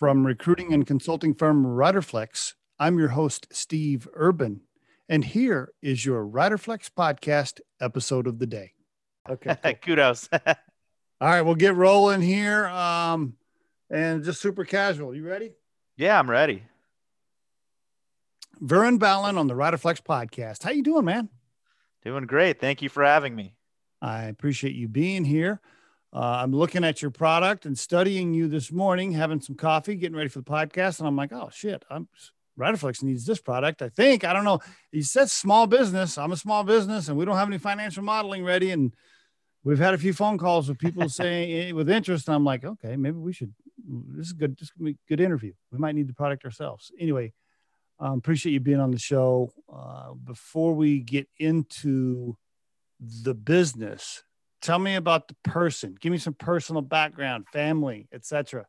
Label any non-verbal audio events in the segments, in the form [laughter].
From recruiting and consulting firm Riderflex, I'm your host, Steve Urban. And here is your Riderflex podcast episode of the day. Okay. [laughs] Cool. Kudos. [laughs] All right, we'll get rolling here. Um, and just super casual. You ready? Yeah, I'm ready. Vern Ballin on the Riderflex podcast. How you doing, man? Doing great. Thank you for having me. I appreciate you being here. Uh, I'm looking at your product and studying you this morning, having some coffee, getting ready for the podcast, and I'm like, oh shit, I'm Riderflex needs this product. I think I don't know. He says small business. I'm a small business, and we don't have any financial modeling ready. And we've had a few phone calls with people [laughs] saying eh, with interest. And I'm like, okay, maybe we should. This is good. This is be a good interview. We might need the product ourselves. Anyway, um, appreciate you being on the show. Uh, before we get into the business, tell me about the person. Give me some personal background, family, etc.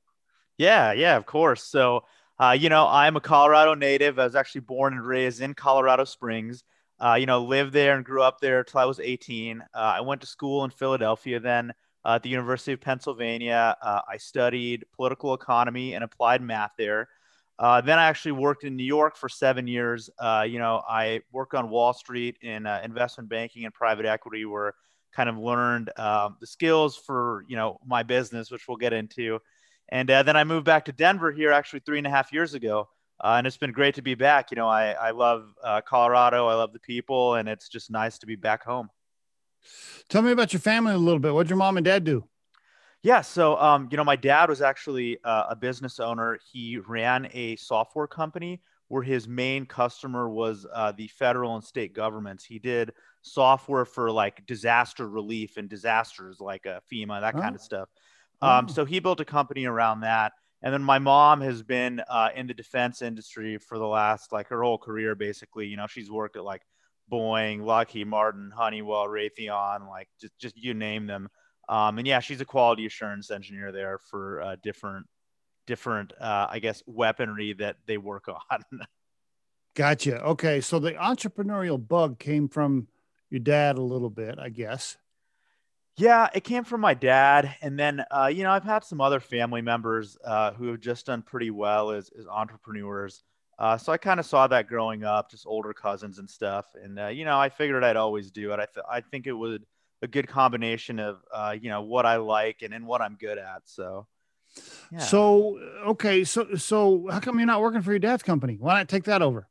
Yeah, yeah, of course. So, uh, you know, I'm a Colorado native. I was actually born and raised in Colorado Springs. Uh, you know, lived there and grew up there until I was 18. Uh, I went to school in Philadelphia then uh, at the University of Pennsylvania. Uh, I studied political economy and applied math there. Uh, then I actually worked in New York for seven years. You know, I worked on Wall Street in investment banking and private equity, where kind of learned um, the skills for you know my business, which we'll get into. And uh, then I moved back to Denver here actually three and a half years ago, uh, and it's been great to be back. You know, I I love uh, Colorado, I love the people, and it's just nice to be back home. Tell me about your family a little bit. What did your mom and dad do? Yeah, so um, you know, my dad was actually uh, a business owner. He ran a software company where his main customer was uh, the federal and state governments. He did software for like disaster relief and disasters like uh, FEMA, that oh. kind of stuff. Um, oh. So he built a company around that. And then my mom has been uh, in the defense industry for the last like her whole career, basically. You know, she's worked at like Boeing, Lockheed Martin, Honeywell, Raytheon, like just just you name them. Um, and yeah, she's a quality assurance engineer there for uh, different, different, uh, I guess, weaponry that they work [laughs] on. gotcha. Okay, so the entrepreneurial bug came from your dad a little bit, I guess. Yeah, it came from my dad, and then uh, you know I've had some other family members uh, who have just done pretty well as, as entrepreneurs. Uh, so I kind of saw that growing up, just older cousins and stuff, and uh, you know I figured I'd always do it. I th- I think it would a good combination of uh, you know what I like and, and what I'm good at. So, yeah. so okay, so so how come you're not working for your dad's company? Why not take that over?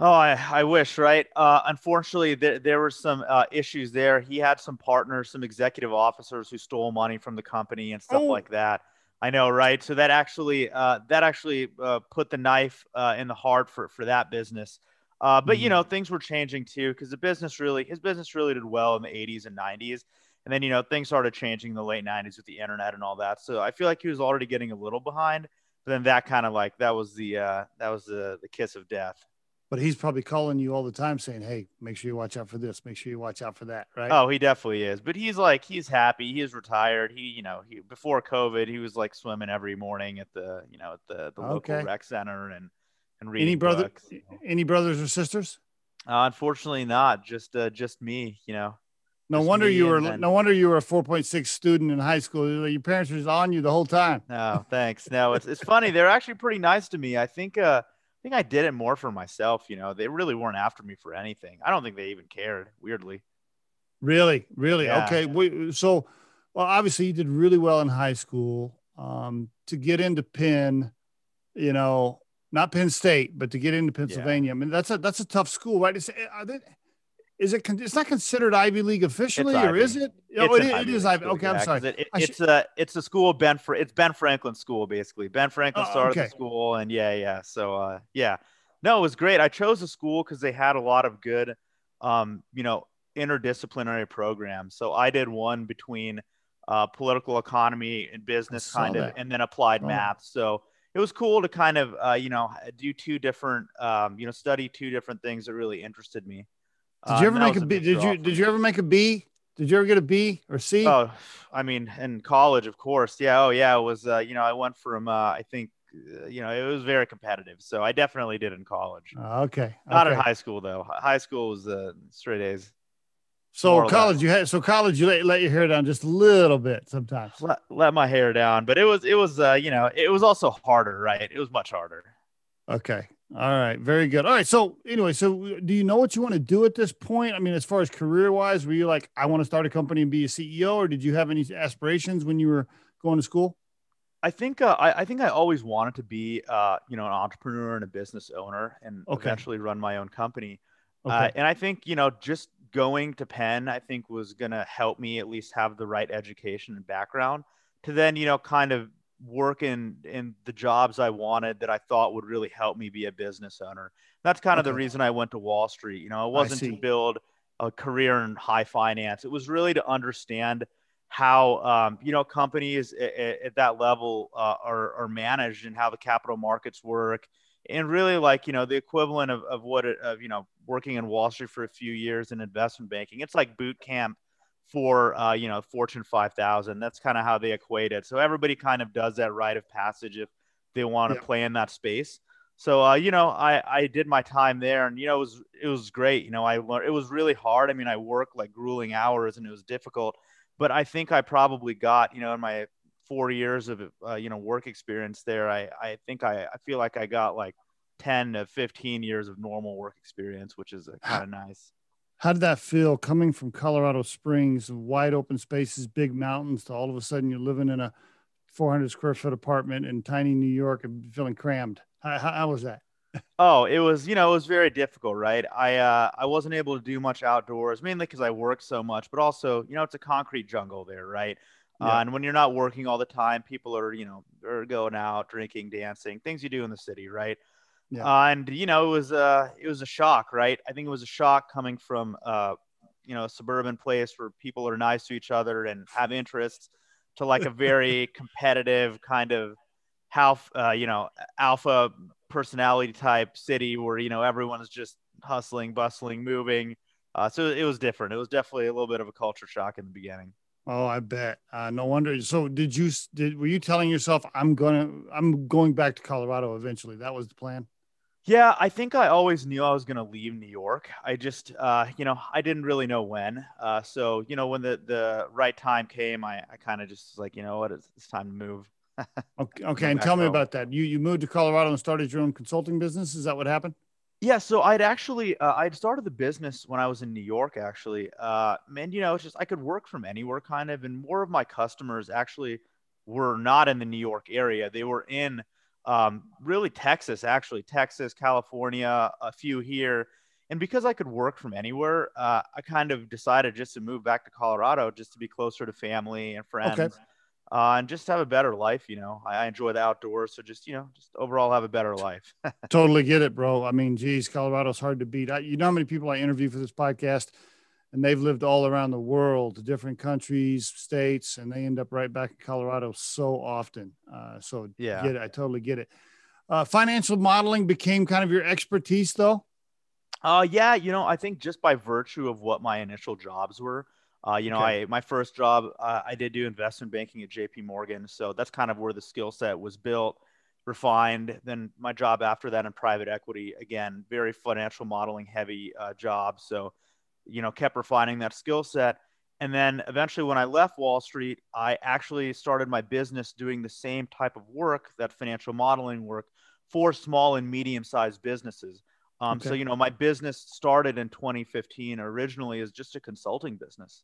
Oh, I, I wish, right? Uh, unfortunately, there, there were some uh, issues there. He had some partners, some executive officers who stole money from the company and stuff oh. like that. I know, right? So that actually uh, that actually uh, put the knife uh, in the heart for for that business. Uh, but you know, mm-hmm. things were changing too because the business really, his business really did well in the 80s and 90s, and then you know things started changing in the late 90s with the internet and all that. So I feel like he was already getting a little behind. But then that kind of like that was the uh, that was the the kiss of death. But he's probably calling you all the time saying, "Hey, make sure you watch out for this. Make sure you watch out for that." Right? Oh, he definitely is. But he's like he's happy. He is retired. He you know he before COVID he was like swimming every morning at the you know at the the local okay. rec center and and reading any brother books, you know. any brothers or sisters uh, unfortunately not just uh, just me you know no wonder you were then... no wonder you were a 4.6 student in high school your parents were on you the whole time no thanks no it's, it's funny they're actually pretty nice to me i think uh think i did it more for myself you know they really weren't after me for anything i don't think they even cared weirdly really really yeah. okay we, so well obviously you did really well in high school um to get into penn you know not Penn State, but to get into Pennsylvania. Yeah. I mean, that's a that's a tough school, right? Is, they, is it? It's not considered Ivy League officially, or is it? Oh, it, it is Ivy. Okay, I'm sorry. It, it, it's should... a it's a school Ben for it's Ben Franklin School basically. Ben Franklin oh, started okay. the school, and yeah, yeah. So uh, yeah, no, it was great. I chose the school because they had a lot of good, um, you know, interdisciplinary programs. So I did one between uh, political economy and business, kind of, and then applied oh. math. So it was cool to kind of uh, you know do two different um, you know study two different things that really interested me. Did you uh, ever make a B? Did you did you ever make a B? Did you ever get a B or C? Oh, I mean, in college, of course. Yeah. Oh, yeah. It was. Uh, you know, I went from. Uh, I think. Uh, you know, it was very competitive, so I definitely did in college. okay. Not okay. in high school though. High school was uh, straight A's. So college, you had so college, you let, let your hair down just a little bit sometimes. Let, let my hair down, but it was it was uh, you know it was also harder, right? It was much harder. Okay, all right, very good. All right, so anyway, so do you know what you want to do at this point? I mean, as far as career wise, were you like, I want to start a company and be a CEO, or did you have any aspirations when you were going to school? I think uh, I, I, think I always wanted to be uh, you know an entrepreneur and a business owner and okay. eventually run my own company. Uh, okay. Uh, and I think you know just going to Penn, I think was going to help me at least have the right education and background to then, you know, kind of work in, in the jobs I wanted that I thought would really help me be a business owner. That's kind of the reason I went to Wall Street. You know, it wasn't to build a career in high finance. It was really to understand how, um, you know, companies at, at that level uh, are, are managed and how the capital markets work and really like you know the equivalent of, of what it, of you know working in wall street for a few years in investment banking it's like boot camp for uh, you know fortune 5000 that's kind of how they equate it. So everybody kind of does that rite of passage if they want to yeah. play in that space. So uh, you know i i did my time there and you know it was it was great. You know i learned it was really hard. I mean i worked like grueling hours and it was difficult but i think i probably got you know in my four years of uh, you know work experience there, I I think I I feel like I got like ten to fifteen years of normal work experience, which is uh, kind of nice. How did that feel coming from Colorado Springs, wide open spaces, big mountains, to all of a sudden you're living in a 400 square foot apartment in tiny New York and feeling crammed? How, how, how was that? [laughs] oh, it was you know it was very difficult, right? I uh, I wasn't able to do much outdoors, mainly because I worked so much, but also you know it's a concrete jungle there, right? Yeah. Uh, and when you're not working all the time, people are, you know, are going out, drinking, dancing, things you do in the city, right? Yeah. Uh, and you know, it was uh it was a shock, right? I think it was a shock coming from uh, you know, a suburban place where people are nice to each other and have interests, to like a very [laughs] competitive kind of how uh, you know alpha personality type city where you know everyone's just hustling, bustling, moving. Uh, so it was different. It was definitely a little bit of a culture shock in the beginning. Oh, I bet. Uh, no wonder. So, did you did were you telling yourself I'm gonna I'm going back to Colorado eventually? That was the plan. Yeah, I think I always knew I was gonna leave New York. I just, uh, you know, I didn't really know when. Uh, so, you know, when the the right time came, I I kind of just like, you know what, it's, it's time to move. [laughs] okay, okay. and tell me about that. You you moved to Colorado and started your own consulting business. Is that what happened? Yeah, so I'd actually uh, I'd started the business when I was in New York actually. Uh, and you know, it's just I could work from anywhere kind of, and more of my customers actually were not in the New York area. They were in um, really Texas, actually Texas, California, a few here. And because I could work from anywhere, uh, I kind of decided just to move back to Colorado just to be closer to family and friends. Okay uh, and just have a better life. You know, I, I, enjoy the outdoors, so just you know, just overall have a better life. [laughs] totally get it, bro. I mean, geez, Colorado's hard to beat. I, you know how many people I interview for this podcast, and they've lived all around the world, different countries, states, and they end up right back in Colorado so often. Uh, so yeah, get it. I totally get it. Uh, financial modeling became kind of your expertise, though. Uh, yeah, you know, I think just by virtue of what my initial jobs were, uh, you know, okay. I my first job uh, I did do investment banking at J.P. Morgan, so that's kind of where the skill set was built, refined. Then my job after that in private equity, again, very financial modeling heavy uh, job. So, you know, kept refining that skill set. And then eventually, when I left Wall Street, I actually started my business doing the same type of work, that financial modeling work, for small and medium sized businesses. Um, okay. So, you know, my business started in 2015 originally as just a consulting business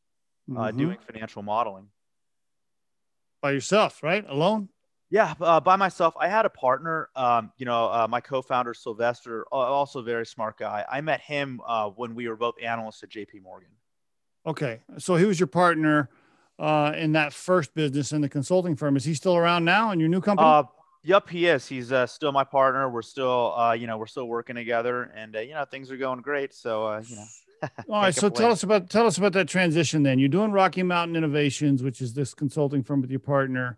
uh, mm-hmm. doing financial modeling. By yourself, right? Alone? Yeah, uh, by myself. I had a partner. Um, you know, uh, my co-founder Sylvester, also a very smart guy. I met him uh, when we were both analysts at J.P. Morgan. Okay, so he was your partner uh, in that first business in the consulting firm. Is he still around now in your new company? Uh, yep, he is. He's uh, still my partner. We're still, you know, we're still working together, and you know, things are going great. So, you know. [laughs] All right. So tell us about tell us about that transition. Then you're doing Rocky Mountain Innovations, which is this consulting firm with your partner.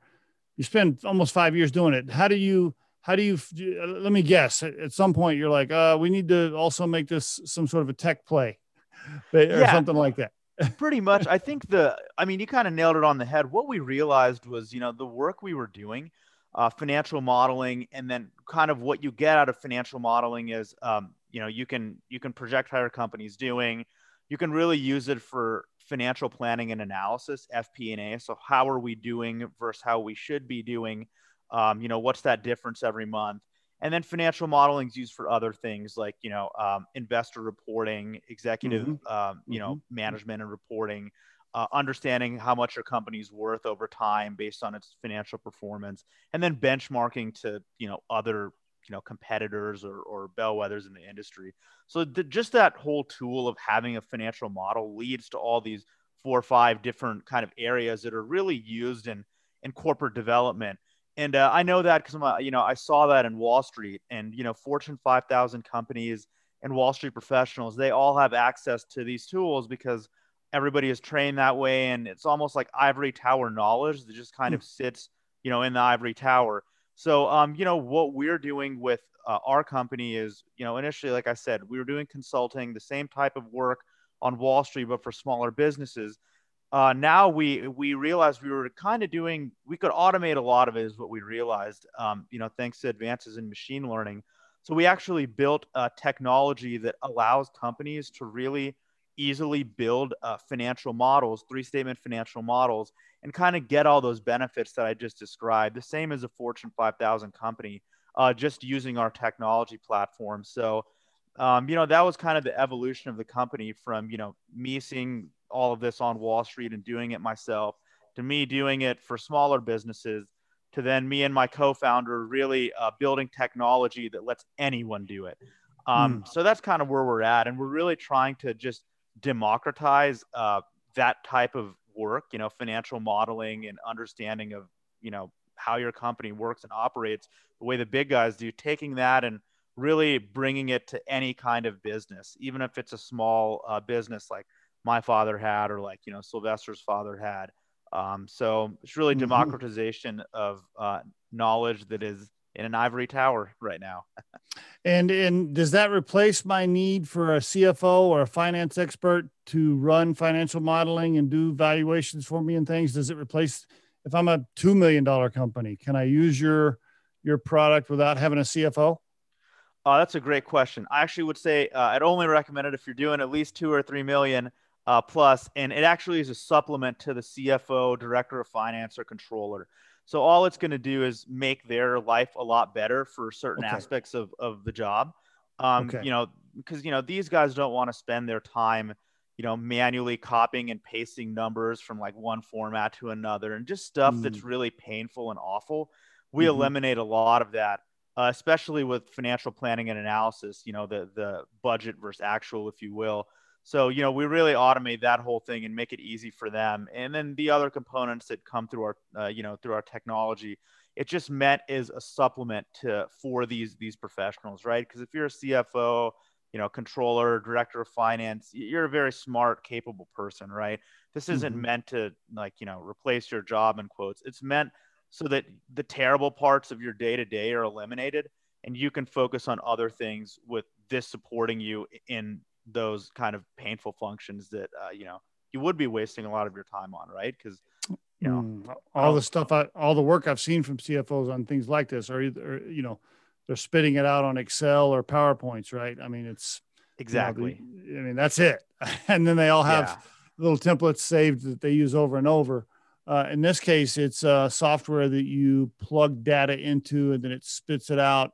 You spend almost five years doing it. How do you how do you let me guess. At some point you're like uh, we need to also make this some sort of a tech play [laughs] or yeah, something like that. [laughs] Pretty much. I think the i mean you kind of nailed it on the head. What we realized was you know the work we were doing uh, financial modeling and then kind of what you get out of financial modeling is um, you know you can you can project how your company's doing. You can really use it for financial planning and analysis, FP&A. So how are we doing versus how we should be doing? Um, you know, what's that difference every month? And then financial modeling is used for other things like you know um, investor reporting, executive mm-hmm. um, you know mm-hmm. management and reporting, uh, understanding how much your company's worth over time based on its financial performance, and then benchmarking to you know other you know competitors or, or bellwethers in the industry. So the, just that whole tool of having a financial model leads to all these four or five different kind of areas that are really used in in corporate development and uh, I know that because you know I saw that in Wall Street, and you know Fortune 5,000 companies and Wall Street professionals, they all have access to these tools because everybody is trained that way, and it's almost like ivory tower knowledge that just kind mm. of sits, you know, in the ivory tower. So, um, you know, what we're doing with uh, our company is, you know, initially, like I said, we were doing consulting, the same type of work on Wall Street, but for smaller businesses. Uh, now we we realized we were kind of doing we could automate a lot of it is what we realized um, you know thanks to advances in machine learning. So we actually built a technology that allows companies to really easily build uh, financial models three statement financial models and kind of get all those benefits that i just described the same as a fortune 5000 company uh, just using our technology platform so um, you know that was kind of the evolution of the company from you know me seeing all of this on Wall Street and doing it myself to me doing it for smaller businesses to then me and my co-founder really uh, building technology that lets anyone do it. Um, mm. So that's kind of where we're at, and we're really trying to just democratize uh, that type of work. You know, financial modeling and understanding of you know how your company works and operates the way the big guys do. Taking that and really bringing it to any kind of business, even if it's a small uh, business like my father had or like you know Sylvester's father had. Um, so it's really mm-hmm. democratization of uh, knowledge that is in an ivory tower right now. and and does that replace my need for a CFO or a finance expert to run financial modeling and do valuations for me and things? Does it replace if I'm a two million dollar company? Can I use your your product without having a CFO? Uh, that's a great question. I actually would say uh, I'd only recommend it if you're doing at least two or three million uh, plus, and it actually is a supplement to the CFO, director of finance, or controller. So all it's going to do is make their life a lot better for certain okay. aspects of, of the job. Um, okay. You know, because you know these guys don't want to spend their time, you know, manually copying and pasting numbers from like one format to another, and just stuff mm. that's really painful and awful. We mm-hmm. eliminate a lot of that, uh, especially with financial planning and analysis. You know, the the budget versus actual, if you will. So, you know, we really automate that whole thing and make it easy for them. And then the other components that come through our, uh, you know, through our technology, it just meant as a supplement to for these these professionals, right? Because if you're a CFO, you know, controller, director of finance, you're a very smart, capable person, right? This isn't mm-hmm. meant to like, you know, replace your job in quotes. It's meant so that the terrible parts of your day to day are eliminated and you can focus on other things with this supporting you in those kind of painful functions that uh, you know you would be wasting a lot of your time on, right? Because you know mm, all the stuff, I, all the work I've seen from CFOs on things like this, are either you know they're spitting it out on Excel or PowerPoints, right? I mean, it's exactly. You know, I mean, that's it, [laughs] and then they all have yeah. little templates saved that they use over and over. Uh, in this case, it's uh, software that you plug data into, and then it spits it out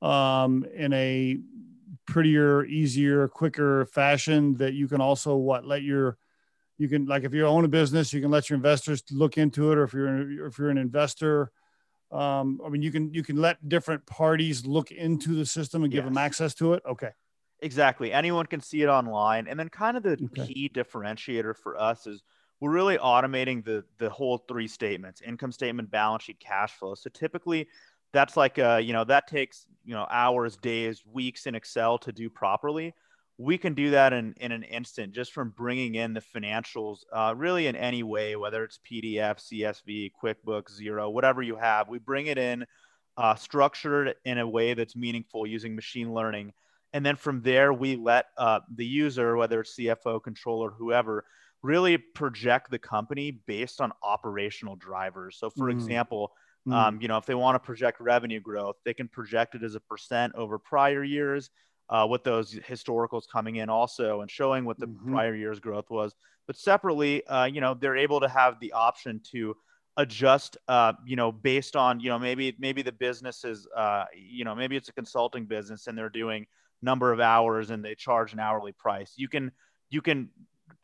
um, in a prettier, easier, quicker fashion that you can also what let your you can like if you own a business, you can let your investors look into it, or if you're if you're an investor, um, I mean you can you can let different parties look into the system and give yes. them access to it. Okay. Exactly. Anyone can see it online, and then kind of the okay. key differentiator for us is we're really automating the the whole three statements: income statement, balance sheet, cash flow. So typically, that's like uh, you know that takes you know hours days weeks in excel to do properly. We can do that in, in an instant just from bringing in the financials uh, really in any way whether it's pdf csv quickbooks Xero whatever you have. We bring it in uh, structured in a way that's meaningful using machine learning. And then from there we let uh, the user whether it's cfo controller whoever really project the company based on operational drivers. So for mm. example Mm. Um, you know, if they want to project revenue growth, they can project it as a percent over prior years. uh, with those historicals coming in also and showing what the mm-hmm. prior year's growth was. But separately, uh, you know, they're able to have the option to adjust, uh, you know, based on, you know, maybe maybe the business is, uh, you know, maybe it's a consulting business and they're doing number of hours and they charge an hourly price. You can you can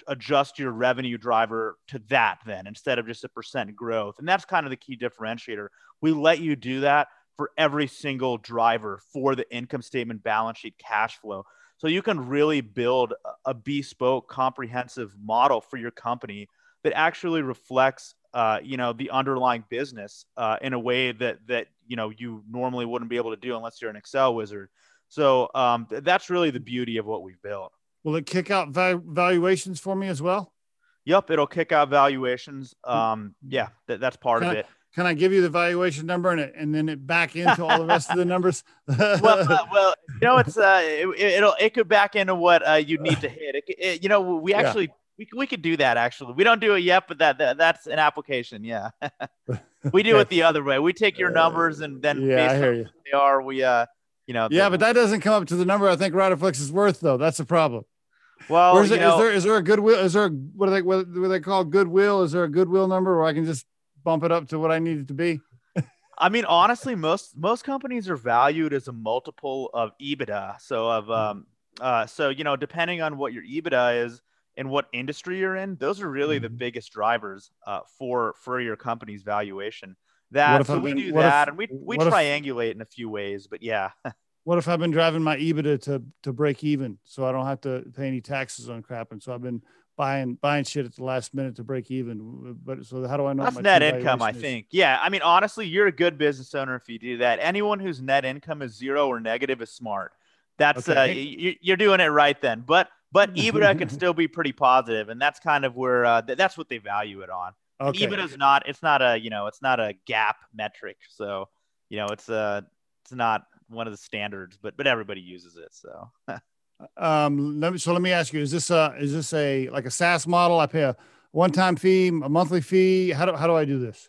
adjust your revenue driver to that then instead of just a percent growth. And that's kind of the key differentiator. We let you do that for every single driver for the income statement, balance sheet, cash flow. So you can really build a bespoke, comprehensive model for your company that actually reflects, uh, you know, the underlying business uh, in a way that that you know you normally wouldn't be able to do unless you're an Excel wizard. So um, th- that's really the beauty of what we've built. Will it kick out va- valuations for me as well? Yep, it'll kick out valuations. Um, yeah, th- that's part can of I, it. Can I give you the valuation number and it, and then it back into all the rest of the numbers? [laughs] well, uh, well, you know, it's uh, it, will it could back into what uh, you need to hit. It, it, you know, we actually yeah. we, we could do that actually. We don't do it yet, but that, that that's an application. Yeah, [laughs] we do it the other way. We take your numbers and then yeah, I hear you. They are we uh, you know. Yeah, the, but that doesn't come up to the number I think Riderflex is worth though. That's the problem. Well, is, know, is there is there a goodwill? Is there a, what are they what, are they call goodwill? Is there a goodwill number where I can just bump it up to what I need it to be? I mean, honestly, most most companies are valued as a multiple of EBITDA. So of hmm. um, uh, so you know, depending on what your EBITDA is and what industry you're in, those are really mm-hmm. the biggest drivers uh, for for your company's valuation. That so we do that, if, and we we triangulate if, in a few ways. But yeah. [laughs] what if I've been driving my EBITDA to to break even, so I don't have to pay any taxes on crap, and so I've been buying buying shit at the last minute to break even. But so how do I know? That's net income, I think. Yeah, I mean, honestly, you're a good business owner if you do that. Anyone whose net income is zero or negative is smart. That's okay. uh, you, you're doing it right then. But but [laughs] EBITDA can still be pretty positive, and that's kind of where uh, th- that's what they value it on. Okay. EBITDA is not it's not a you know it's not a GAAP metric, so you know it's a uh, it's not one of the standards, but but everybody uses it. So um, let me, so let me ask you: Is this a is this a like a SaaS model? I pay a one time fee, a monthly fee. How do how do I do this?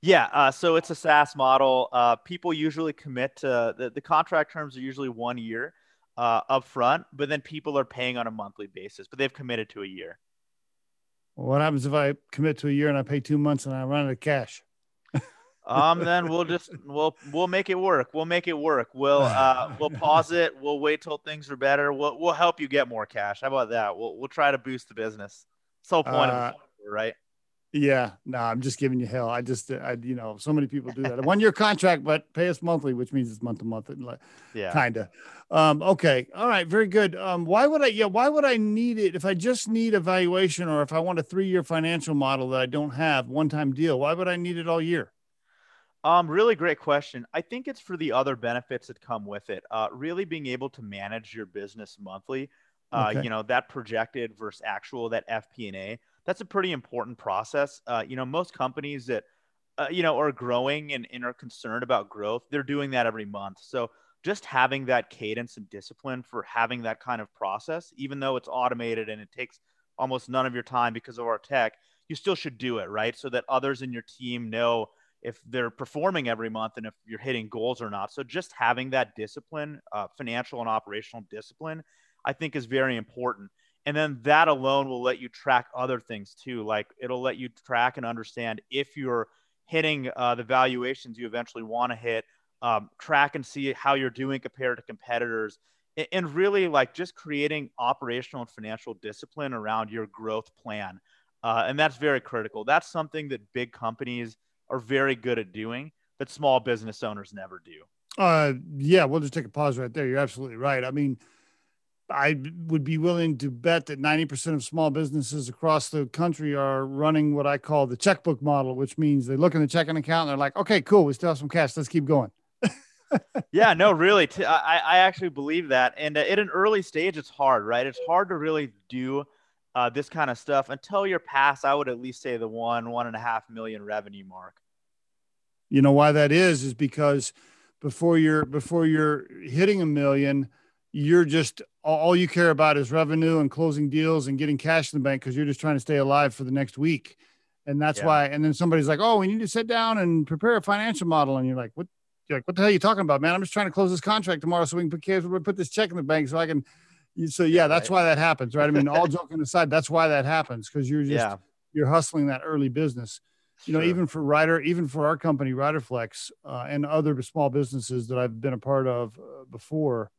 Yeah, uh, so it's a SaaS model. Uh, people usually commit to the, the contract terms are usually one year uh, upfront, but then people are paying on a monthly basis, but they've committed to a year. What happens if I commit to a year and I pay two months and I run out of cash? Um then we'll just [laughs] we'll we'll make it work. We'll make it work. We'll uh we'll pause it. We'll wait till things are better. We'll we'll help you get more cash. How about that? We'll we'll try to boost the business. Whole point uh, of it right? yeah. No i'm just giving you hell. I just i you know so many people do that. A one year contract but pay us monthly which means it's month to month and like yeah. kind of um okay. All right. Very good. Um why would i yeah why would i need it? If i just need evaluation or if i want a three year financial model that i don't have one time deal why would i need it all year um, really great question. I think it's for the other benefits that come with it. Uh, really being able to manage your business monthly. Uh, okay. You know that projected versus actual, that FP&A. That's a pretty important process. Uh, you know, most companies that uh, you know are growing and, and are concerned about growth, they're doing that every month. So just having that cadence and discipline for having that kind of process, even though it's automated and it takes almost none of your time because of our tech, you still should do it right so that others in your team know if they're performing every month and if you're hitting goals or not. So just having that discipline, uh, financial and operational discipline, I think is very important. And then that alone will let you track other things too. Like it'll let you track and understand if you're hitting uh, the valuations you eventually want to hit, um, track and see how you're doing compared to competitors. And really, like just creating operational and financial discipline around your growth plan. Uh, and that's very critical. That's something that big companies are very good at doing that small business owners never do. Uh, yeah, we'll just take a pause right there. You're absolutely right. I mean, I would be willing to bet that 90% of small businesses across the country are running what I call the checkbook model, which means they look in the checking account and they're like, okay, cool, we still have some cash. Let's keep going. [laughs] yeah, no, really. T- I, I actually believe that. And uh, at an early stage, it's hard, right? It's hard to really do uh, this kind of stuff until you're past, I would at least say the one, one and a half million revenue mark. You know why that is? Is because before you're before you're hitting a million, you're just all you care about is revenue and closing deals and getting cash in the bank because you're just trying to stay alive for the next week. And that's yeah. why, and then somebody's like, Oh, we need to sit down and prepare a financial model. And you're like, What you're like, what the hell are you talking about, man? I'm just trying to close this contract tomorrow so we can put, cash, we put this check in the bank so I can. So yeah, that's why that happens, right? I mean, all [laughs] joking aside, that's why that happens because you're just yeah. you're hustling that early business. You know, sure. even for Rider, even for our company, Riderflex, uh, and other small businesses that I've been a part of uh, before,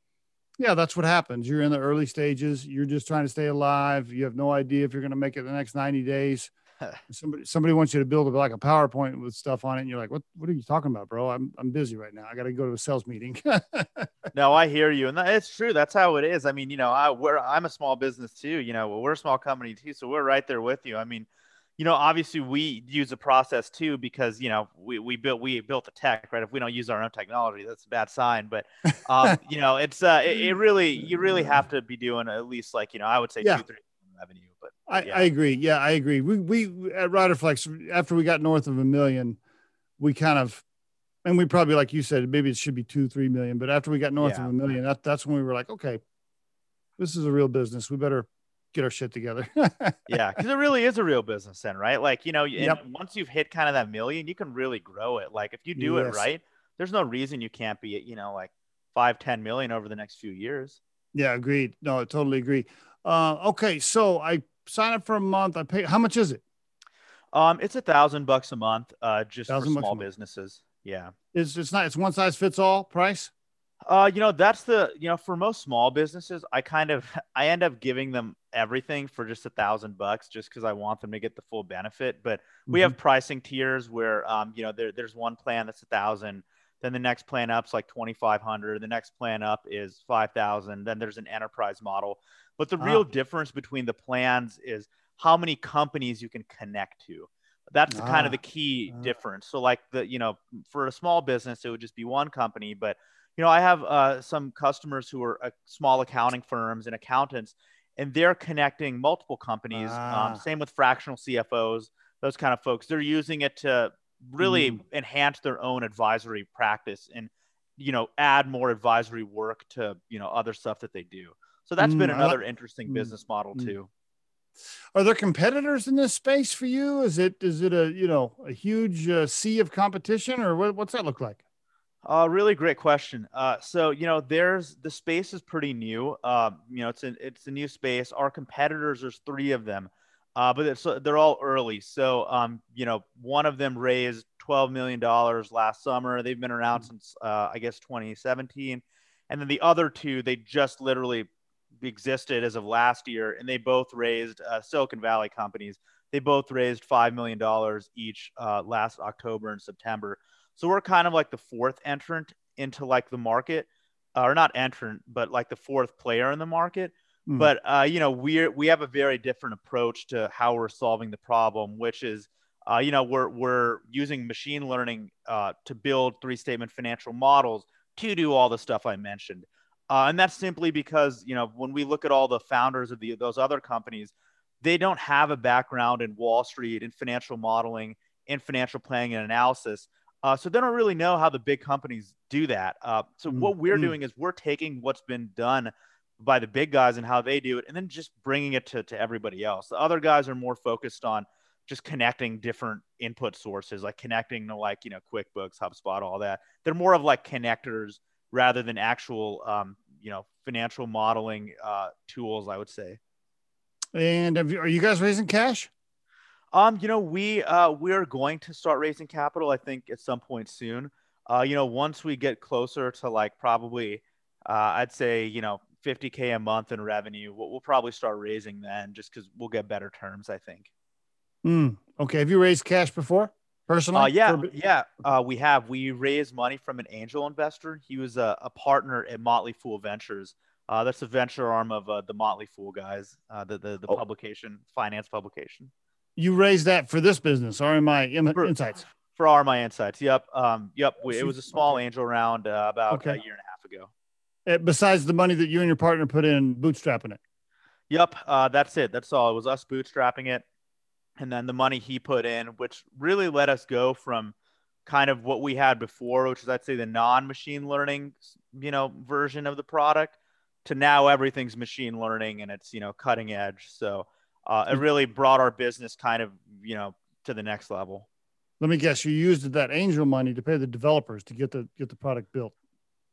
yeah, that's what happens. You're in the early stages. You're just trying to stay alive. You have no idea if you're going to make it the next 90 days. [laughs] somebody somebody wants you to build a, like a PowerPoint with stuff on it, and you're like, "What? What are you talking about, bro? I'm I'm busy right now. I got to go to a sales meeting." [laughs] no, I hear you, and that, it's true. That's how it is. I mean, you know, I we're I'm a small business too. You know, we're a small company too, so we're right there with you. I mean, you know, obviously we use a process too because you know we, we built we built the tech right. If we don't use our own technology, that's a bad sign. But um, [laughs] you know, it's uh, it, it, really you really have to be doing at least like you know I would say yeah. two three revenue. But I, yeah. I agree. Yeah, I agree. We we at Riderflex after we got north of a million, we kind of and we probably like you said maybe it should be two three million. But after we got north yeah. of a million, that that's when we were like, okay, this is a real business. We better get our shit together. yeah, because it really is a real business then, right? Like, you know, yep. once you've hit kind of that million, you can really grow it. Like if you do yes. it right, there's no reason you can't be at, you know, like five, 10 million over the next few years. Yeah, agreed. No, I totally agree. Uh, okay, so I sign up for a month. I pay. How much is it? Um, it's a thousand bucks a month. Uh, just for small businesses. Yeah. It's it's not. It's one size fits all price. Uh, you know, that's the, you know, for most small businesses, I kind of, [laughs] I end up giving them everything for just a thousand bucks just because I want them to get the full benefit. But we mm-hmm. have pricing tiers where, um, you know, there, there's one plan that's a thousand. Then the next plan up's like 2,500. The next plan up is 5,000. Then there's an enterprise model. But the real ah. difference between the plans is how many companies you can connect to. That's ah. kind of the key ah. difference. So, like the, you know, for a small business, it would just be one company, but you know, I have uh, some customers who are uh, small accounting firms and accountants, and they're connecting multiple companies. Um, ah. Um, same with fractional CFOs, those kind of folks. They're using it to really mm. enhance their own advisory practice and, you know, add more advisory work to, you know, other stuff that they do. So that's mm, been another like, interesting mm, business model mm. too. Are there competitors in this space for you? Is it is it a you know a huge uh, sea of competition, or what, what's that look like? Uh, really great question. Uh, so you know, there's the space is pretty new. Uh, you know, it's an it's a new space. Our competitors, there's three of them, uh, but it's, they're all early. So um, you know, one of them raised 12 million dollars last summer. They've been around mm-hmm. since uh, I guess 2017, and then the other two, they just literally existed as of last year, and they both raised uh, Silicon Valley companies. They both raised five million dollars each uh, last October and September. So we're kind of like the fourth entrant into like the market, uh, or not entrant, but like the fourth player in the market. Mm. But uh, you know, we're we have a very different approach to how we're solving the problem, which is, uh, you know, we're we're using machine learning uh, to build three statement financial models to do all the stuff I mentioned. Uh, and that's simply because you know when we look at all the founders of the those other companies, they don't have a background in Wall Street in financial modeling, in financial planning and analysis. Uh, so they don't really know how the big companies do that. Uh, so mm-hmm. what we're mm. doing is we're taking what's been done by the big guys and how they do it, and then just bringing it to, to everybody else. The other guys are more focused on just connecting different input sources, like connecting to like you know QuickBooks, HubSpot, all that. They're more of like connectors rather than actual um, you know financial modeling uh, tools. I would say. And you, are you guys raising cash? Um, you know, we uh we are going to start raising capital, I think, at some point soon. Uh, you know, once we get closer to like probably uh I'd say, you know, 50k a month in revenue, we'll, we'll probably start raising then just because we'll get better terms, I think. Mm, okay. Have you raised cash before? Personally? Uh, yeah, for... yeah. Uh, we have. We raised money from an angel investor. He was a, a partner at Motley Fool Ventures. Uh, that's a venture arm of uh, the Motley Fool guys, uh, the the, the oh. publication, finance publication you raised that for this business, RMI for, Insights. For RMI Insights, yep, um, yep. It was a small angel round uh, about okay. a year and a half ago. Uh, besides the money that you and your partner put in, bootstrapping it. Yep, uh, that's it. That's all. It was us bootstrapping it, and then the money he put in, which really let us go from kind of what we had before, which is I'd say the non-machine learning, you know, version of the product, to now everything's machine learning and it's you know cutting edge. So uh, it really brought our business kind of you know to the next level Let me guess, you used that angel money to pay the developers to get the get the product built.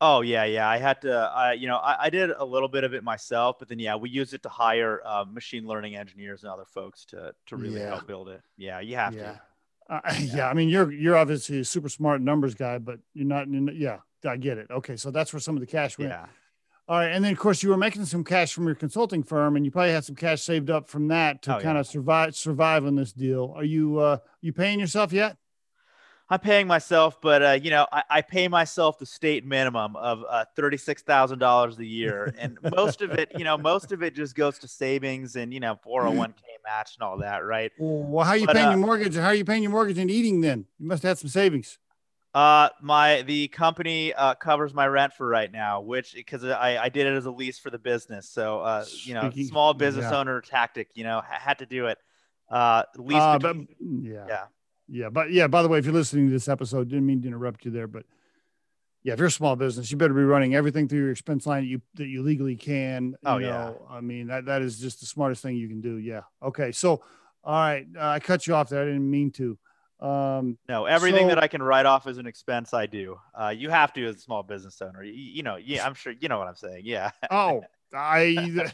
Oh yeah, yeah. I had to, I you know, I, I did a little bit of it myself, but then yeah, we used it to hire uh, machine learning engineers and other folks to to really Yeah. help build it. Yeah, you have yeah. to. Uh, [laughs] yeah, I mean, you're you're obviously a super smart numbers guy, but you're not. in- Yeah, I get it. Okay, so that's where some of the cash went. Yeah. All right, and then of course you were making some cash from your consulting firm, and you probably had some cash saved up from that to Oh, kind yeah. of survive survive on this deal. Are you uh you paying yourself yet? I'm paying myself, but uh, you know, I, I pay myself the state minimum of uh, thirty-six thousand dollars a year, and [laughs] most of it, you know, most of it just goes to savings and you know, four hundred one k match and all that, right? Well, how are you But, paying uh, your mortgage? How are you paying your mortgage and eating? Then you must have had some savings. Uh, my the company uh, covers my rent for right now, which because I, I did it as a lease for the business, so uh, you know, Speaking- small business yeah. owner tactic, you know, ha- had to do it. Uh, lease Uh, but yeah, yeah. yeah, but yeah. By the way, if you're listening to this episode, didn't mean to interrupt you there, but yeah, if you're a small business, you better be running everything through your expense line that you that you legally can. Oh, you yeah. I mean that that is just the smartest thing you can do. Yeah. Okay. So, all right, uh, I cut you off there. I didn't mean to. Um, No, everything So- that I can write off as an expense, I do. Uh, you have to as a small business owner. You, you know, yeah, I'm sure you know what I'm saying. Yeah. [laughs] oh, I,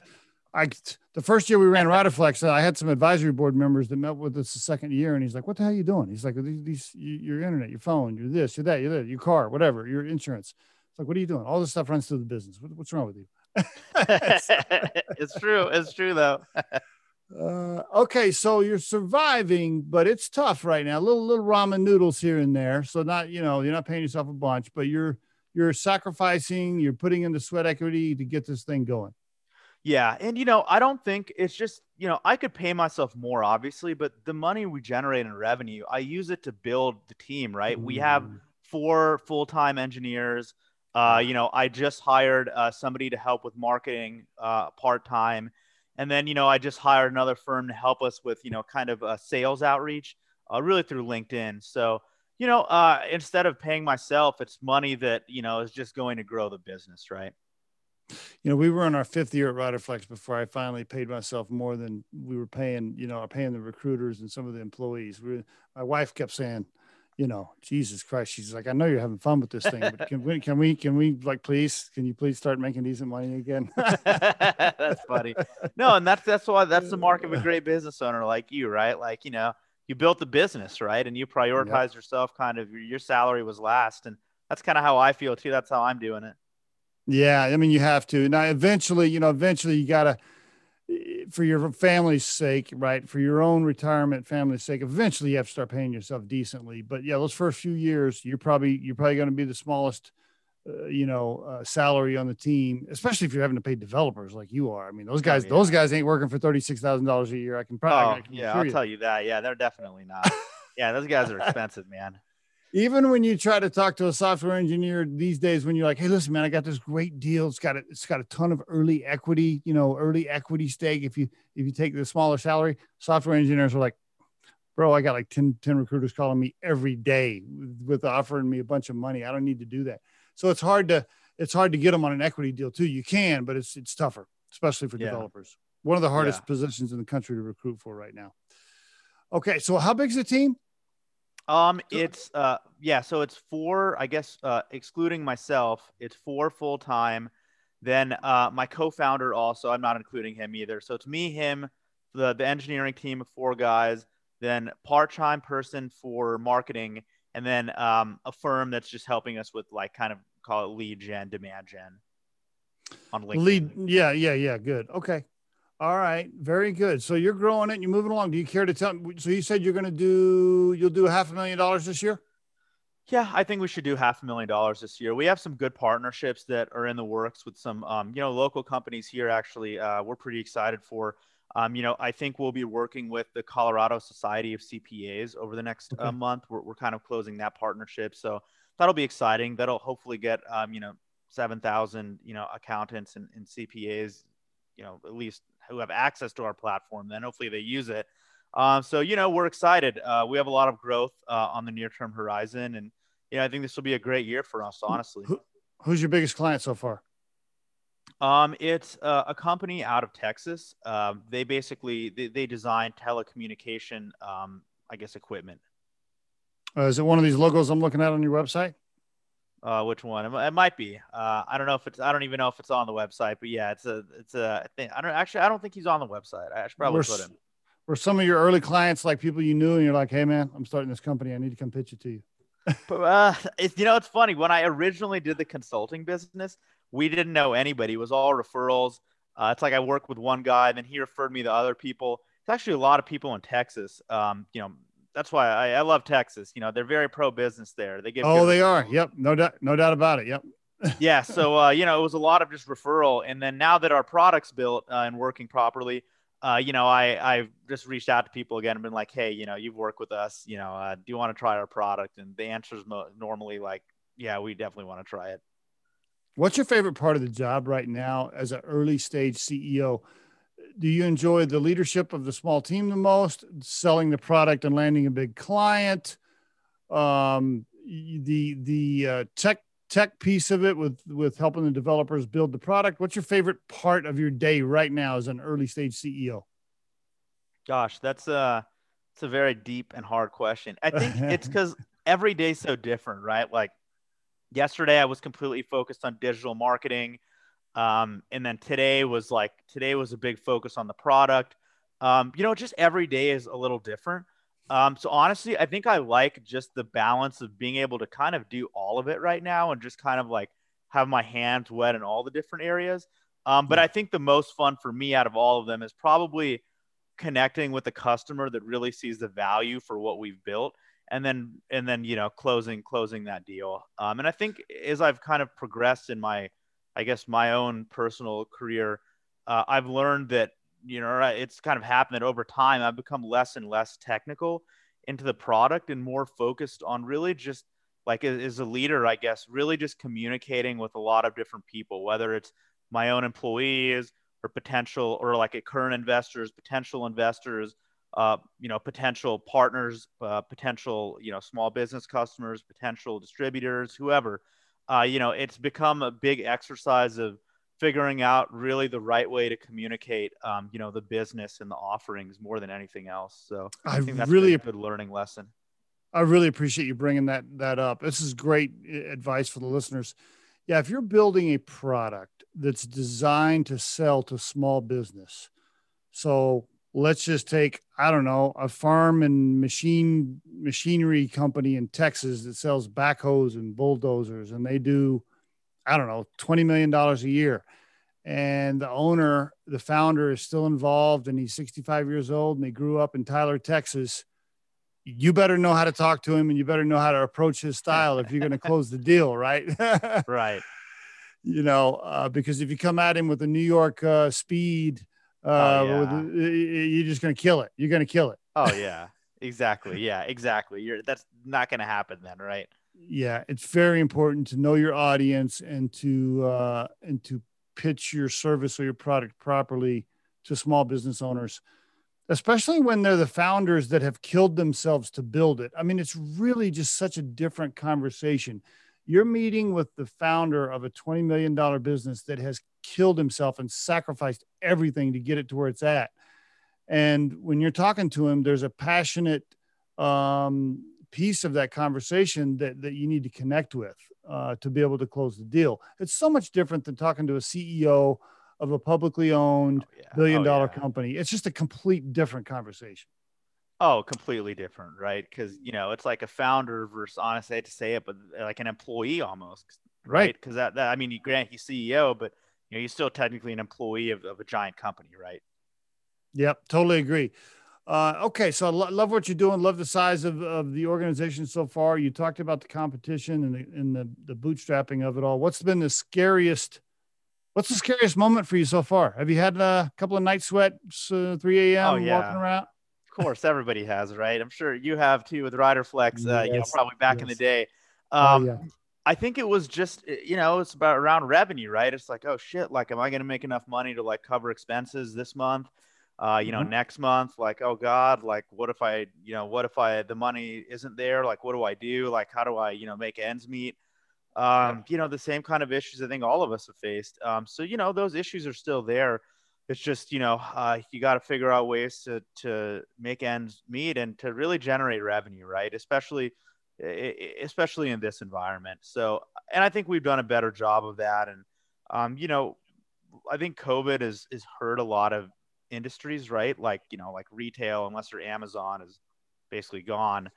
I, the first year we ran Riderflex, I had some advisory board members that met with us the second year, and he's like, "What the hell are you doing?" He's like, "These, these your internet, your phone, your this, your that, your that, your car, whatever, your insurance." It's like, "What are you doing? All this stuff runs through the business. What, what's wrong with you?" [laughs] [laughs] it's true. It's true though. Uh, okay, so you're surviving, but it's tough right now. Little little ramen noodles here and there. So not you know you're not paying yourself a bunch, but you're you're sacrificing. You're putting in the sweat equity to get this thing going. Yeah, and you know, I don't think it's just you know I could pay myself more, obviously, but the money we generate in revenue, I use it to build the team. Right? We have four full-time engineers. Uh, you know, I just hired uh, somebody to help with marketing uh, part-time, and then you know I just hired another firm to help us with you know kind of uh, sales outreach, uh, really through LinkedIn. So you know, uh, instead of paying myself, it's money that you know is just going to grow the business, right? you know, we were in our fifth year at Riderflex before I finally paid myself more than we were paying, you know, paying the recruiters and some of the employees. We, my wife kept saying, you know, Jesus Christ, she's like, I know you're having fun with this thing, but can we, can we, can we, like, please, can you please start making decent money again? [laughs] that's funny. No, and that's that's why that's the mark of a great business owner like you, right? Like you know, you built the business, right, and you prioritize yourself. Kind of your, your salary was last, and that's kind of how I feel too. That's how I'm doing it. Yeah, I mean, you have to. Now, eventually, you know, eventually you got to, for your family's sake, right? For your own retirement family's sake, eventually you have to start paying yourself decently. But yeah, those first few years, you're probably you're probably going to be the smallest, uh, you know, uh, salary on the team, especially if you're having to pay developers like you are. I mean, those guys, yeah. those guys ain't working for thirty six thousand dollars a year. I can probably, Oh I can yeah, I'll you. tell you that. Yeah, they're definitely not. [laughs] yeah, those guys are expensive, man. Even when you try to talk to a software engineer these days when you're like hey listen man i got this great deal. It's got a, it's got a ton of early equity you know early equity stake. If you if you take the smaller salary software engineers are like bro i got like 10, 10 recruiters calling me every day with, with offering me a bunch of money. I don't need to do that. So it's hard to it's hard to get them on an equity deal too. You can but it's it's tougher especially for Yeah. developers. One of the hardest Yeah. positions in the country to recruit for right now. Okay so how big's the team Um, it's uh, yeah. So it's four. I guess uh, excluding myself, it's four full time. Then uh, my co-founder also. I'm not including him either. So it's me, him, the the engineering team of four guys. Then part-time person for marketing, and then um, a firm that's just helping us with like kind of call it lead gen, demand gen on LinkedIn. Lead, yeah, yeah, yeah. Good. Okay. All right. Very good. So you're growing it. You're moving along. Do you care to tell? So you said you're going to do. You'll do half a million dollars this year. Yeah, I think we should do half a million dollars this year. We have some good partnerships that are in the works with some, um, you know, local companies here. Actually, uh, we're pretty excited for. Um, you know, I think we'll be working with the Colorado Society of CPAs over the next Okay. uh, month. We're, we're kind of closing that partnership, so that'll be exciting. That'll hopefully get, um, you know, seven thousand, you know, accountants and, and CPAs, you know, at least who have access to our platform. Then hopefully they use it. Um, so you know, we're excited. Uh, we have a lot of growth uh, on the near-term horizon, and yeah, I think this will be a great year for us, honestly. Who, who's your biggest client so far? Um, it's uh, a company out of Texas. Um, they basically they, they design telecommunication, um, I guess, equipment. Uh, is it one of these logos I'm looking at on your website? Uh, which one? It, might be. Uh, I don't know if it's. I don't even know if it's on the website. But yeah, it's a. It's a. I think. I don't actually. I don't think he's on the website. I should probably put him. Were some of your early clients like people you knew, and you're like, "Hey, man, I'm starting this company. I need to come pitch it to you." but uh, it's you know, it's funny. When I originally did the consulting business, we didn't know anybody. It was all referrals. Uh, it's like I worked with one guy, and then he referred me to other people. It's actually a lot of people in Texas. Um, you know, that's why I, I love Texas. You know, they're very pro business there. They give. Oh, they are. Yep. No doubt. No doubt about it. Yep. [laughs] yeah. So, uh, you know, it was a lot of just referral. And then now that our product's built uh, and working properly, uh, you know, I, I've just reached out to people again and been like, Hey, you know, you've worked with us, you know, uh, do you want to try our product? And the answer is mo- normally like, yeah, we definitely want to try it. What's your favorite part of the job right now as an early stage CEO? Do you enjoy the leadership of the small team the most? Selling the product and landing a big client? Um, the the uh, tech tech piece of it with with helping the developers build the product? What's your favorite part of your day right now as an early stage ceo gosh that's a it's a very deep and hard question. I think [laughs] it's because every day's so different right? Like yesterday i was completely focused on digital marketing um, and then today was like today was a big focus on the product. Um, you know, just every day is a little different. Um, so honestly, I think I like just the balance of being able to kind of do all of it right now and just kind of like have my hands wet in all the different areas. Um, but I think the most fun for me out of all of them is probably connecting with the customer that really sees the value for what we've built and then and then you know closing closing that deal um, and i think as i've kind of progressed in my I guess my own personal career, uh, I've learned that you know it's kind of happened that over time I've become less and less technical into the product and more focused on really just like as a leader, I guess, really just communicating with a lot of different people, whether it's my own employees or potential or like current investors, potential investors, uh, you know, potential partners, uh, potential, you know, small business customers, potential distributors, whoever uh, you know, it's become a big exercise of figuring out really the right way to communicate, um, you know, the business and the offerings more than anything else. So I, I think that's really a good learning lesson. I really appreciate you bringing that that up. This is great advice for the listeners. Yeah, if you're building a product that's designed to sell to small business, so let's just take i don't know a farm and machine machinery company in texas that sells backhoes and bulldozers and they do i don't know 20 million dollars a year. And the owner the founder is still involved and he's 65 years old and he grew up in tyler texas. You better know how to talk to him and you better know how to approach his style if you're going [laughs] to close the deal right? [laughs] Right. You know uh, because if you come at him with a new york uh, speed uh, oh, yeah. you're just going to kill it. You're going to kill it. Oh yeah, exactly. Yeah, exactly. You're that's not going to happen then, right? Yeah, it's very important to know your audience and to uh, and to pitch your service or your product properly to small business owners, especially when they're the founders that have killed themselves to build it. I mean, it's really just such a different conversation. You're meeting with the founder of a $20 million business that has killed himself and sacrificed everything to get it to where it's at. And when you're talking to him, there's a passionate um, piece of that conversation that, that you need to connect with uh, to be able to close the deal. It's so much different than talking to a CEO of a publicly owned oh, yeah. billion oh, dollar yeah. company. It's just a complete different conversation. Oh, completely different, right? Because you know, it's like a founder versus honestly, I hate to say it, but like an employee almost, right? Because right? that, that, I mean, you grant he's CEO, but you know, he's still technically an employee of, of a giant company, right? Yep, totally agree. Uh, okay, so lo- love what you're doing. Love the size of, of the organization so far. You talked about the competition and the, and the, the bootstrapping of it all. What's been the scariest? What's the scariest moment for you so far? Have you had a couple of night sweats, uh, 3 a.m. Oh, yeah. walking around? Of course, everybody has, right? I'm sure you have too with Riderflex. Uh, yes. You know, probably back yes. in the day. Oh, um, oh, yeah. I think it was just, eh, you know, it's about around revenue, right? It's like, oh shit, like, am I going to make enough money to like cover expenses this month? Uh, you know, mm-hmm. next month, like, oh God, like, what if I, you know, what if I, the money isn't there? Like, what do I do? Like, how do I, you know, make ends meet? Um, you know, the same kind of issues I think all of us have faced. Um, so, you know, those issues are still there. It's just, you know, uh, you got to figure out ways to, to make ends meet and to really generate revenue, right? Especially, especially in this environment. So, and I think we've done a better job of that. And, um, you know, I think COVID has, has hurt a lot of industries, right? Like, you know, like retail, unless you're Amazon is basically gone.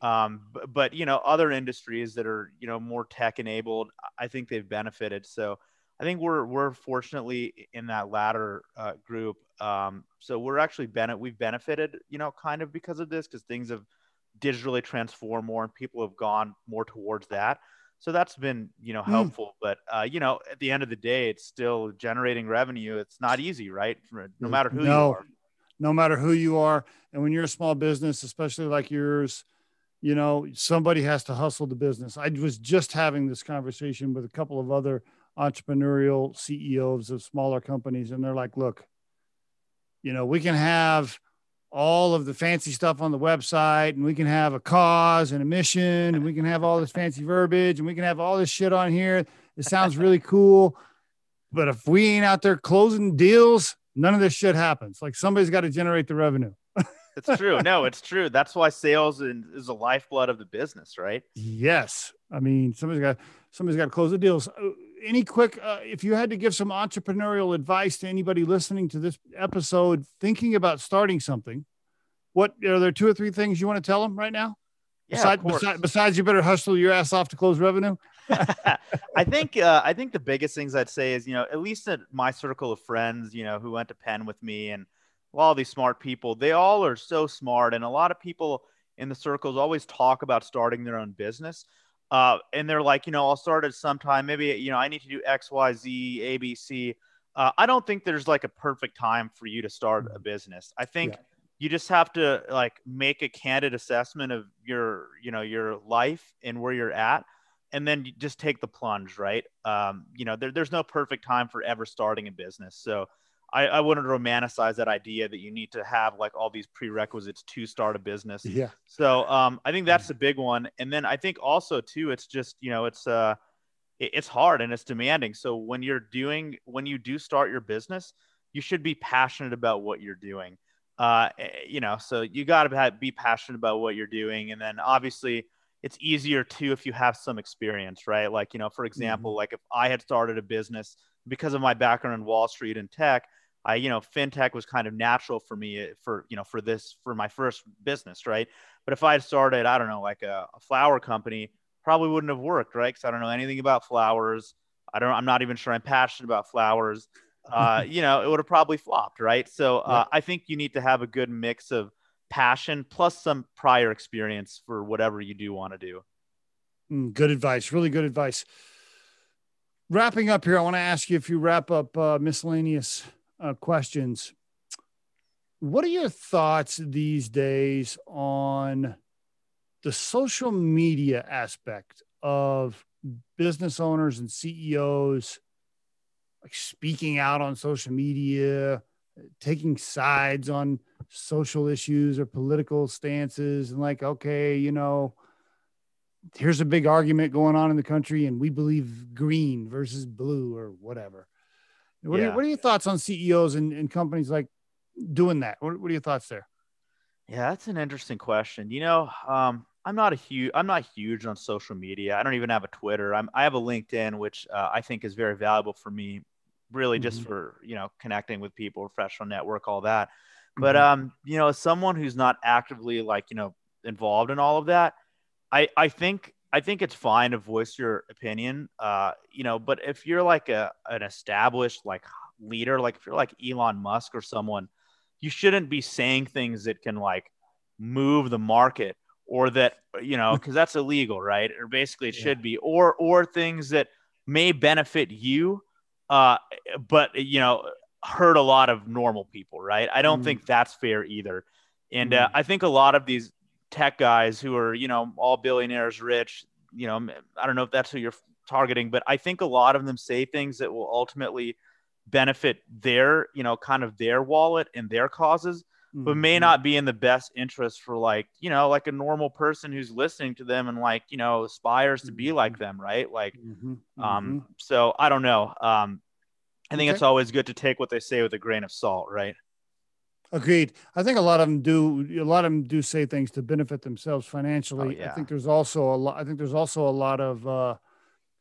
Um, but, but, you know, other industries that are, you know, more tech enabled, I think they've benefited. So I think we're, we're fortunately in that latter uh, group. Um, so we're actually been, we've benefited, you know, kind of because of this, because things have digitally transformed more and people have gone more towards that so that's been you know hmm. helpful mm. but uh, you know at the end of the day it's still generating revenue it's not easy right no matter who no, you are no matter who you are and when you're a small business especially like yours you know somebody has to hustle the business i was just having this conversation with a couple of other entrepreneurial ceos of smaller companies and they're like look you know we can have all of the fancy stuff on the website and we can have a cause and a mission and we can have all this fancy verbiage and we can have all this shit on here. It sounds really [laughs] cool. But if we ain't out there closing deals, none of this shit happens. Like somebody's got to generate the revenue. [laughs] it's true. No, it's true. That's why sales is the lifeblood of the business, right? Yes. I mean, somebody's got somebody's got to close the deals. Any quick, uh, if you had to give some entrepreneurial advice to anybody listening to this episode, thinking about starting something, what are there two or three things you want to tell them right now? Yeah, besides, besides, besides, you better hustle your ass off to close revenue. [laughs] I think uh, I think the biggest things I'd say is you know at least at my circle of friends you know who went to Penn with me and all these smart people they all are so smart and a lot of people in the circles always talk about starting their own business uh, and they're like, you know, I'll start at some time. Maybe, you know, I need to do X, Y, Z, A, B, C. Uh, I don't think there's like a perfect time for you to start a business. I think yeah. you just have to like make a candid assessment of your, you know, your life and where you're at, and then just take the plunge, right? Um, you know, there, there's no perfect time for ever starting a business. So I, I wouldn't romanticize that idea that you need to have like all these prerequisites to start a business. Yeah. So um, I think that's the big one. And then I think also too, it's just, you know, it's, uh, it's hard and it's demanding. So when you're doing, when you do start your business, you should be passionate about what you're doing. Uh, eh, you know, so you got to be passionate about what you're doing. And then obviously it's easier too if you have some experience, right? Like, you know, for example, mm-hmm. like if I had started a business because of my background in Wall Street and tech, I, you know, fintech was kind of natural for me eh, for, you know, for this, for my first business, right? But if I had started, I don't know, like a, a flower company, probably wouldn't have worked, right? Because I don't know anything about flowers. I don't, I'm not even sure I'm passionate about flowers. Uh, [laughs] you know, it would have probably flopped, right? So uh, I think you need to have a good mix of passion plus some prior experience for whatever you do want to do. Mm, good advice. Really good advice. Wrapping up here, I want to ask you if you wrap up uh, miscellaneous uh, questions. What are your thoughts these days on the social media aspect of business owners and CEOs like speaking out on social media, taking sides on social issues or political stances and like okay, you know, here's a big argument going on in the country and we believe green versus blue or whatever. What, yeah. are, what are your thoughts on CEOs and, and companies like doing that? What, what, are your thoughts there? Yeah, that's an interesting question. You know, um, I'm not a huge, I'm not huge on social media. I don't even have a Twitter. I'm, I have a LinkedIn, which uh, I think is very valuable for me, really mm-hmm. just for, you know, connecting with people, professional network, all that. But, mm-hmm. um, you know, as someone who's not actively like, you know, involved in all of that, I, I think I think it's fine to voice your opinion, uh, you know, but if you're like a an established like leader, like if you're like Elon Musk or someone, you shouldn't be saying things that can like move the market or that you know [laughs] because that's illegal, right? Or basically it yeah. should be, or or things that may benefit you, uh, but you know hurt a lot of normal people, right? I don't mm. think that's fair either. And mm. uh, I think a lot of these tech guys who are, you know, all billionaires rich, you know, I don't know if that's who you're targeting, but I think a lot of them say things that will ultimately benefit their, you know, kind of their wallet and their causes, mm-hmm. but may mm-hmm. not be in the best interest for like, you know, like a normal person who's listening to them and like, you know, aspires to be like mm-hmm. them, right? Like, mm-hmm. um, mm-hmm. so I don't know. Um, I think okay. it's always good to take what they say with a grain of salt, right? Agreed. I think a lot of them do. A lot of them do say things to benefit themselves financially. Oh, yeah. I think there's also a lot. I think there's also a lot of, uh,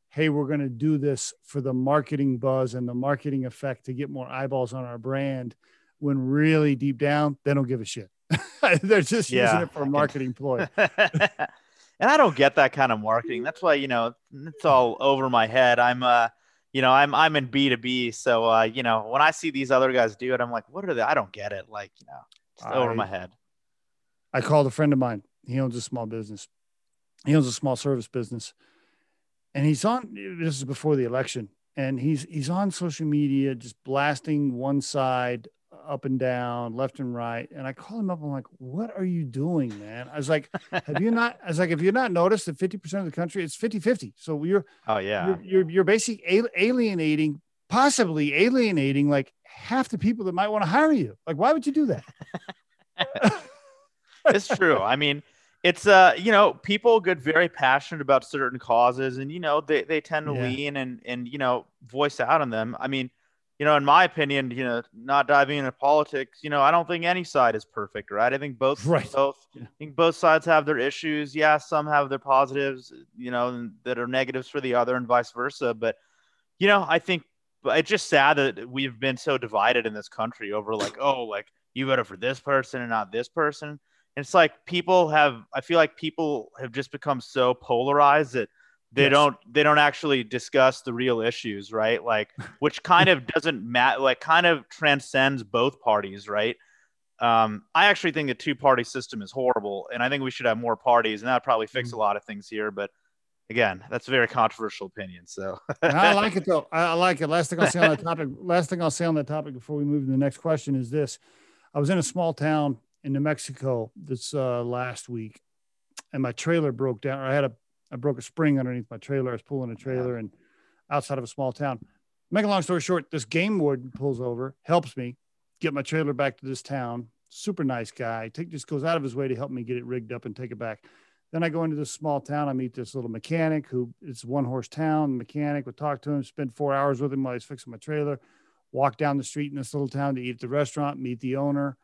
hey, we're going to do this for the marketing buzz and the marketing effect to get more eyeballs on our brand. When really deep down, they don't give a shit. [laughs] They're just Yeah, using it for a marketing ploy. [laughs] and I don't get that kind of marketing. That's why you know it's all over my head. I'm uh, you know, I'm I'm in B two B, so uh, you know, when I see these other guys do it, I'm like, what are they? I don't get it. Like, you know, just over my head. I called a friend of mine. He owns a small business. He owns a small service business, and he's on. This is before the election, and he's he's on social media just blasting one side up and down, left and right. And I call him up. I'm like, "What are you doing, man?" I was like, "Have you not?" I was like, "Have you not noticed that 50 percent of the country it's 50-50. So you're Oh yeah. you're you're, you're basically alienating, possibly alienating like half the people that might want to hire you. Like, why would you do that?" [laughs] it's true. I mean, it's uh, you know, people get very passionate about certain causes, and you know, they they tend to Yeah. lean and and you know, voice out on them. I mean, you know, in my opinion, you know, not diving into politics, you know, I don't think any side is perfect, right? I think both [laughs] Right. both. I think both sides have their issues. Yeah, some have their positives, you know, that are negatives for the other, and vice versa. But you know, I think but it's just sad that we've been so divided in this country over like, oh, like you voted for this person and not this person. And it's like people have I feel like people have just become so polarized that they Yes. don't they don't actually discuss the real issues, right? Like [laughs] which kind of doesn't matter like kind of transcends both parties, right? Um, I actually think the two party system is horrible, and I think we should have more parties, and that probably fix a lot of things here. But again, that's a very controversial opinion. So I [laughs] like it though. I like it. Last thing I'll say on that topic. [laughs] Last thing I'll say on that topic before we move to the next question is this: I was in a small town in New Mexico this uh, last week, and my trailer broke down. Or I had a I broke a spring underneath my trailer. I was pulling a trailer and outside of a small town. Make a long story short, this game warden pulls over, helps me get my trailer back to this town. Super nice guy. Take just goes out of his way to help me get it rigged up and take it back. Then I go into this small town. I meet this little mechanic who it's one horse town. Mechanic would talk to him, spend four hours with him while he's fixing my trailer. Walk down the street in this little town to eat at the restaurant, meet the owner.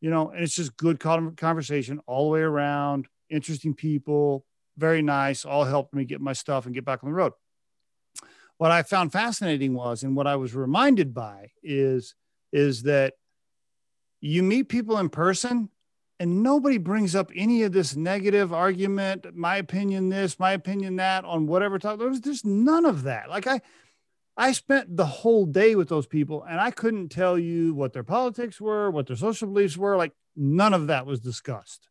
You know, and it's just good con- conversation all the way around. Interesting people, very nice. All helped me get my stuff and get back on the road. What I found fascinating was, and what I was reminded by is, is that you meet people in person and nobody brings up any of this negative argument my opinion this my opinion that on whatever topic there's just none of that like i i spent the whole day with those people and i couldn't tell you what their politics were what their social beliefs were like none of that was discussed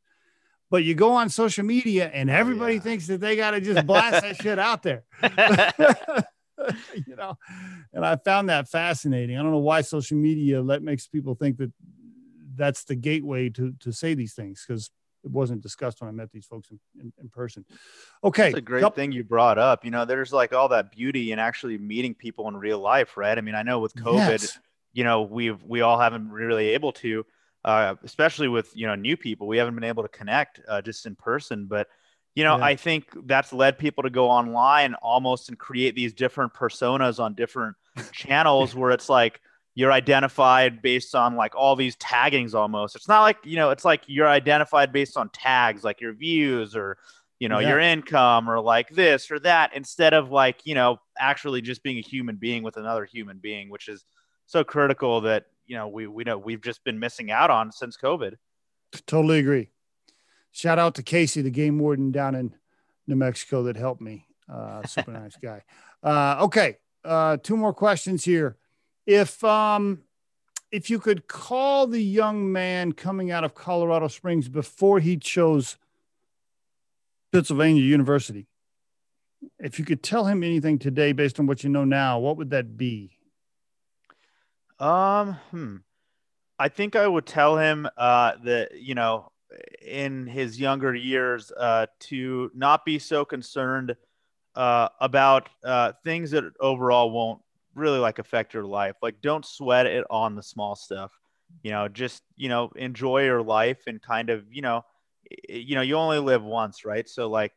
but you go on social media and oh, everybody yeah. thinks that they got to just [laughs] blast that shit out there [laughs] you know and i found that fascinating i don't know why social media let makes people think that that's the gateway to to say these things because it wasn't discussed when i met these folks in, in, in person okay That's a great thing you brought up. You know, there's like all that beauty in actually meeting people in real life, right? I mean, I know with COVID, Yes. you know, we've we all haven't really able to, uh, especially with you know new people, we haven't been able to connect uh, just in person. But you know, Yeah. I think that's led people to go online almost and create these different personas on different channels where it's like you're identified based on like all these taggings almost. It's not like, you know, it's like you're identified based on tags like your views or, you know, Yeah. your income or like this or that instead of like, you know, actually just being a human being with another human being, which is so critical that, you know, we, we know we've just been missing out on since COVID. totally agree. Shout out to casey the game warden down in new mexico that helped me uh super [laughs] nice guy. Uh okay uh two more questions here. If um if you could call the young man coming out of colorado springs before he chose pennsylvania university if you could tell him anything today based on what you know now what would that be Um, hmm. I think I would tell him uh, that you know, in his younger years, uh, to not be so concerned uh, about uh, things that overall won't really like affect your life. Like, don't sweat it on the small stuff. You know, just you know, enjoy your life and kind of you know, you know, you only live once, right? So like,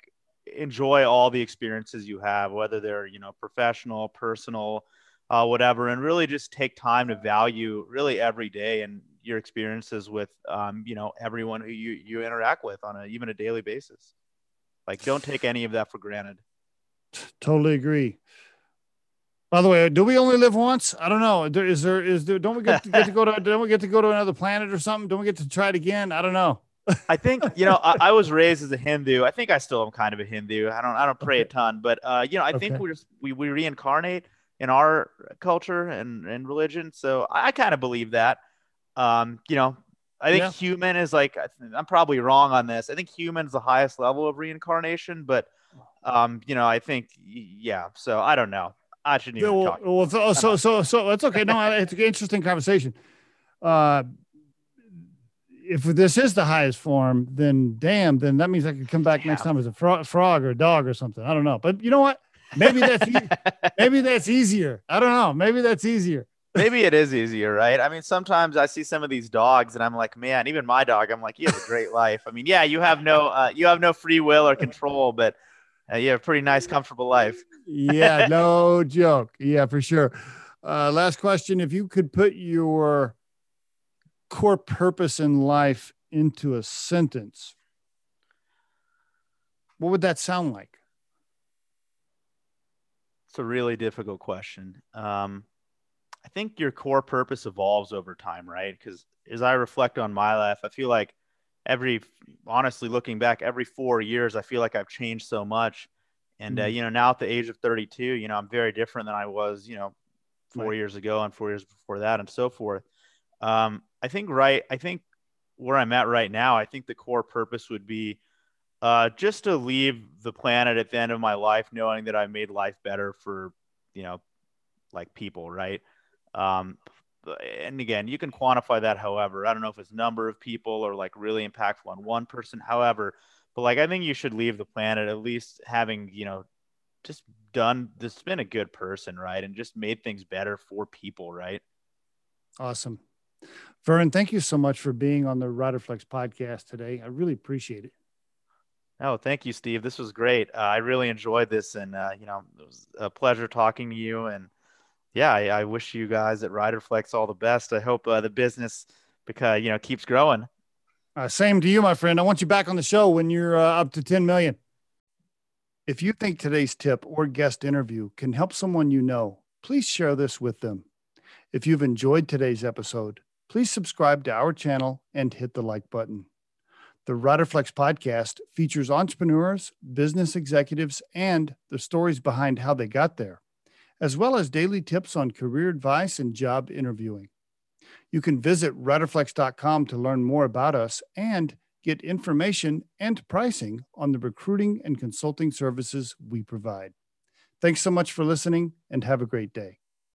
enjoy all the experiences you have, whether they're you know, professional, personal uh, whatever, and really just take time to value really every day and your experiences with, um, you know, everyone who you, you interact with on a, even a daily basis. Like, don't take any of that for granted. Totally agree. By the way, do we only live once? I don't know. Is there is there? Don't we get to, get to go to? [laughs] Don't we get to go to another planet or something? Don't we get to try it again? I don't know. I think you know I, [laughs] I, was raised as a Hindu. I think I still am kind of a Hindu. I don't I don't pray okay. a ton, but uh, you know I okay. think we just we we reincarnate in our culture and and religion. So I, kind of believe that. Um, you know, I think yeah. human is like I'm probably wrong on this. I think human is the highest level of reincarnation, but um, you know I think yeah. So I don't know. I shouldn't even well, talk. Well, so, so, so, so it's okay. No, it's an interesting conversation. Uh, if this is the highest form, then damn, then that means I could come back yeah. next time as a fro- frog or a dog or something. I don't know, but you know what? Maybe that's e- maybe that's easier. I don't know. Maybe that's easier. maybe it is easier, right? I mean, sometimes I see some of these dogs, and I'm like, man, even my dog, I'm like, you have a great [laughs] life. I mean, yeah, you have no uh, you have no free will or control, but uh, you have a pretty nice, comfortable life. yeah, [laughs] no joke. Yeah, for sure. Uh, last question: If you could put your core purpose in life into a sentence, what would that sound like? It's a really difficult question. Um, I think your core purpose evolves over time, right? Because as I reflect on my life, I feel like every, honestly, looking back, every four years, I feel like I've changed so much. And, uh, mm-hmm. uh, you know, now at the age of 32, you know, I'm very different than I was, you know, four right. years ago and four years before that and so forth. Um, I think right. I think where I'm at right now, I think the core purpose would be uh, just to leave the planet at the end of my life, knowing that I made life better for, you know, like people, right? Um, and again, you can quantify that however. I don't know if it's number of people or like really impactful on one person, however, but like I think you should leave the planet at least having, you know, just done this been a good person, right? And just made things better for people, right? Awesome. Vern, thank you so much for being on the Riderflex podcast today. I really appreciate it. Oh, thank you, Steve. This was great. Uh, I really enjoyed this, and uh, you know, it was a pleasure talking to you. And yeah, I, I wish you guys at Riderflex all the best. I hope uh, the business, because you know, keeps growing. Uh, same to you, my friend. I want you back on the show when you're uh, up to 10 million. If you think today's tip or guest interview can help someone you know, please share this with them. If you've enjoyed today's episode, please subscribe to our channel and hit the like button. The Riderflex podcast features entrepreneurs, business executives, and the stories behind how they got there, as well as daily tips on career advice and job interviewing. You can visit riderflex.com to learn more about us and get information and pricing on the recruiting and consulting services we provide. Thanks so much for listening and have a great day.